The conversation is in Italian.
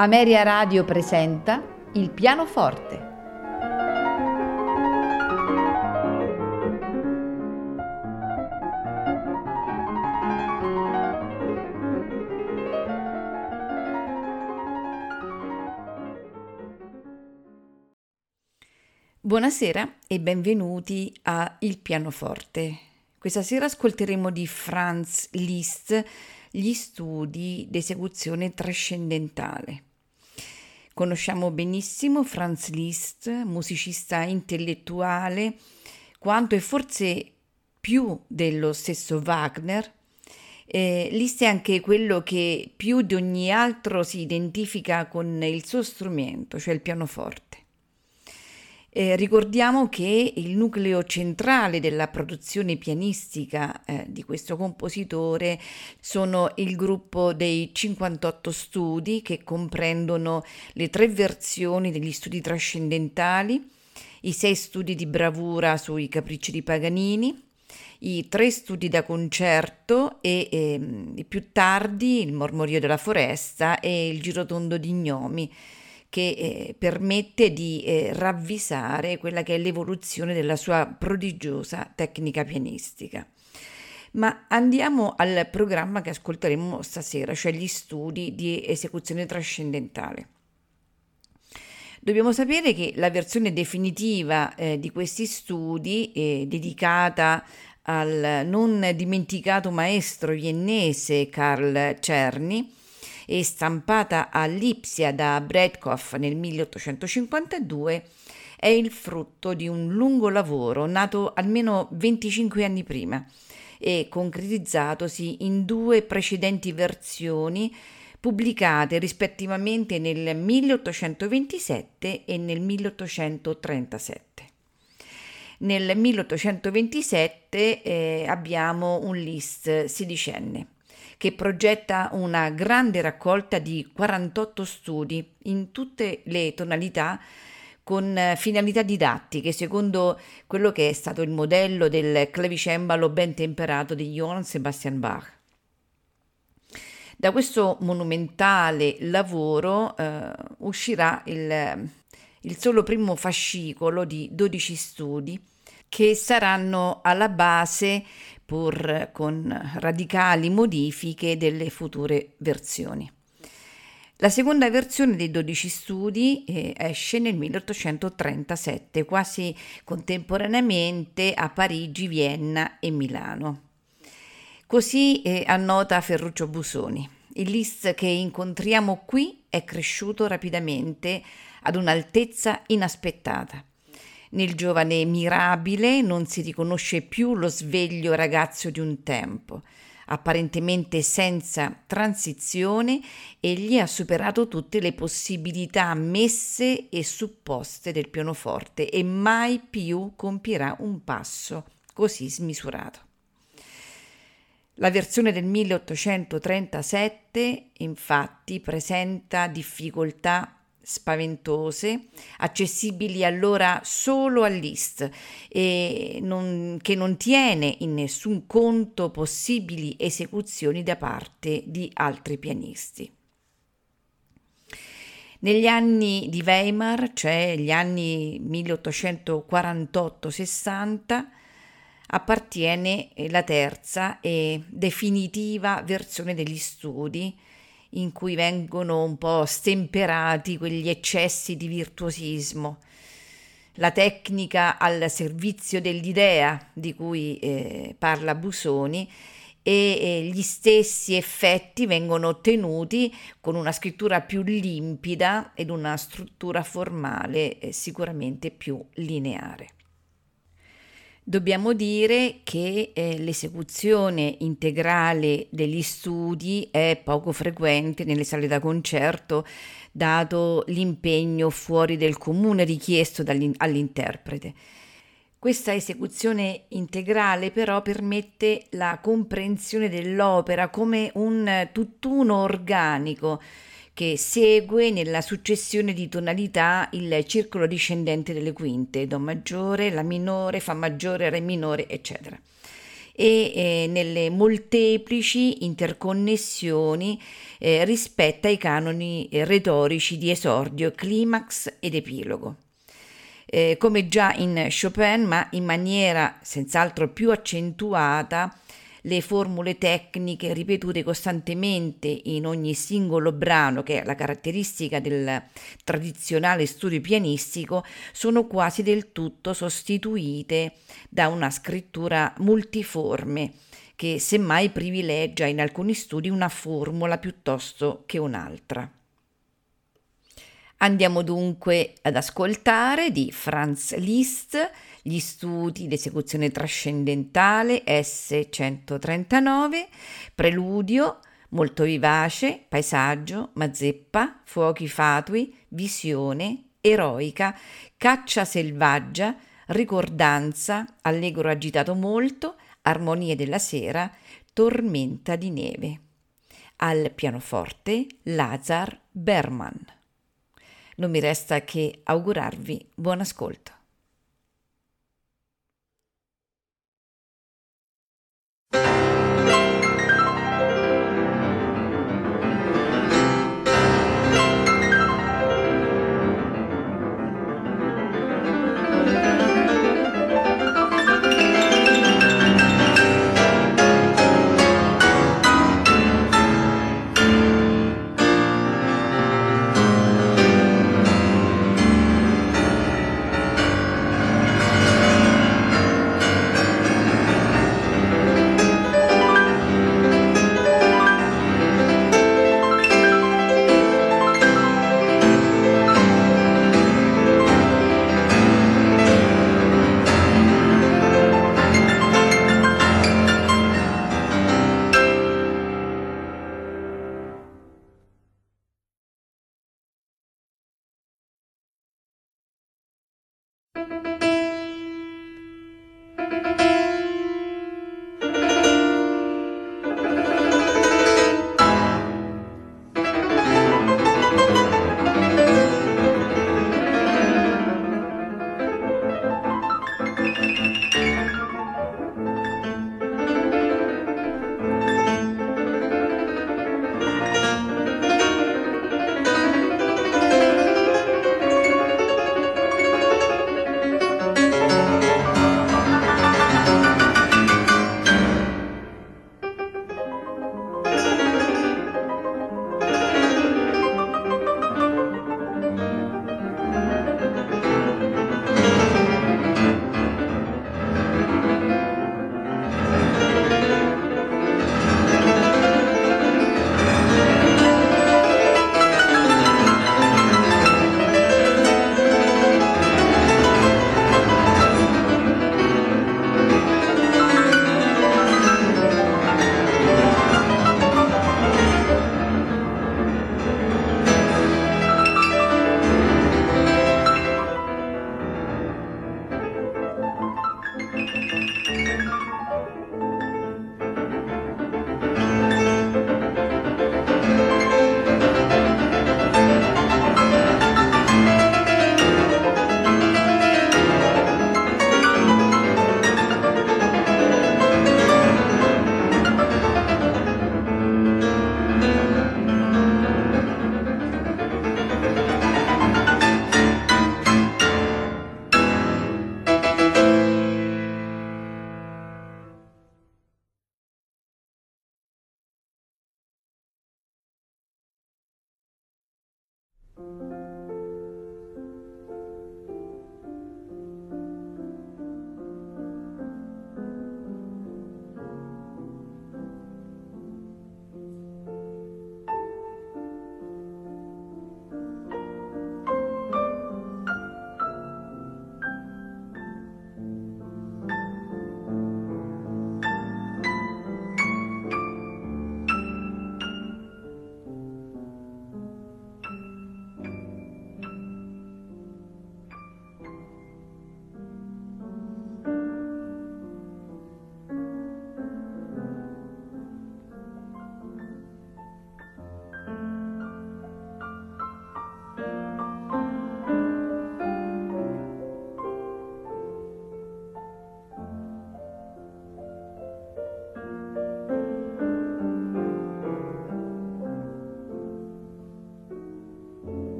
Ameria Radio presenta Il pianoforte. Buonasera e benvenuti a Il pianoforte. Questa sera ascolteremo di Franz Liszt gli studi d'esecuzione trascendentale. Conosciamo benissimo Franz Liszt, musicista intellettuale, quanto e forse più dello stesso Wagner. Eh, Liszt è anche quello che più di ogni altro si identifica con il suo strumento, cioè il pianoforte. Eh, ricordiamo che il nucleo centrale della produzione pianistica eh, di questo compositore sono il gruppo dei 58 studi che comprendono le tre versioni degli studi trascendentali, i sei studi di bravura sui capricci di Paganini, i tre studi da concerto e eh, più tardi il mormorio della foresta e il girotondo di gnomi che eh, permette di eh, ravvisare quella che è l'evoluzione della sua prodigiosa tecnica pianistica. Ma andiamo al programma che ascolteremo stasera, cioè gli studi di esecuzione trascendentale. Dobbiamo sapere che la versione definitiva eh, di questi studi, eh, dedicata al non dimenticato maestro viennese Carl Czerny, e stampata a Lipsia da Bredkov nel 1852, è il frutto di un lungo lavoro nato almeno 25 anni prima e concretizzatosi in due precedenti versioni pubblicate rispettivamente nel 1827 e nel 1837. Nel 1827 eh, abbiamo un list sedicenne che progetta una grande raccolta di 48 studi in tutte le tonalità con finalità didattiche, secondo quello che è stato il modello del clavicembalo ben temperato di Johann Sebastian Bach. Da questo monumentale lavoro eh, uscirà il, il solo primo fascicolo di 12 studi che saranno alla base pur con radicali modifiche delle future versioni. La seconda versione dei 12 studi eh, esce nel 1837, quasi contemporaneamente a Parigi, Vienna e Milano. Così eh, annota Ferruccio Busoni. Il list che incontriamo qui è cresciuto rapidamente ad un'altezza inaspettata. Nel giovane mirabile non si riconosce più lo sveglio ragazzo di un tempo. Apparentemente senza transizione, egli ha superato tutte le possibilità ammesse e supposte del pianoforte e mai più compierà un passo così smisurato. La versione del 1837 infatti presenta difficoltà spaventose, accessibili allora solo all'IST che non tiene in nessun conto possibili esecuzioni da parte di altri pianisti. Negli anni di Weimar, cioè gli anni 1848-60, appartiene la terza e definitiva versione degli studi in cui vengono un po' stemperati quegli eccessi di virtuosismo, la tecnica al servizio dell'idea di cui eh, parla Busoni e gli stessi effetti vengono ottenuti con una scrittura più limpida ed una struttura formale eh, sicuramente più lineare. Dobbiamo dire che eh, l'esecuzione integrale degli studi è poco frequente nelle sale da concerto, dato l'impegno fuori del comune richiesto all'interprete. Questa esecuzione integrale però permette la comprensione dell'opera come un tutt'uno organico, che segue nella successione di tonalità il circolo discendente delle quinte, Do maggiore, La minore, Fa maggiore, Re minore, eccetera. e eh, nelle molteplici interconnessioni eh, rispetto ai canoni eh, retorici di esordio, climax ed epilogo. Eh, come già in Chopin, ma in maniera senz'altro più accentuata, le formule tecniche ripetute costantemente in ogni singolo brano, che è la caratteristica del tradizionale studio pianistico, sono quasi del tutto sostituite da una scrittura multiforme che semmai privilegia in alcuni studi una formula piuttosto che un'altra. Andiamo dunque ad ascoltare di Franz Liszt gli studi d'esecuzione trascendentale S139, preludio molto vivace, paesaggio, mazeppa, fuochi fatui, visione, eroica, caccia selvaggia, ricordanza, allegro agitato molto, armonie della sera, tormenta di neve. Al pianoforte Lazar Berman. Non mi resta che augurarvi buon ascolto.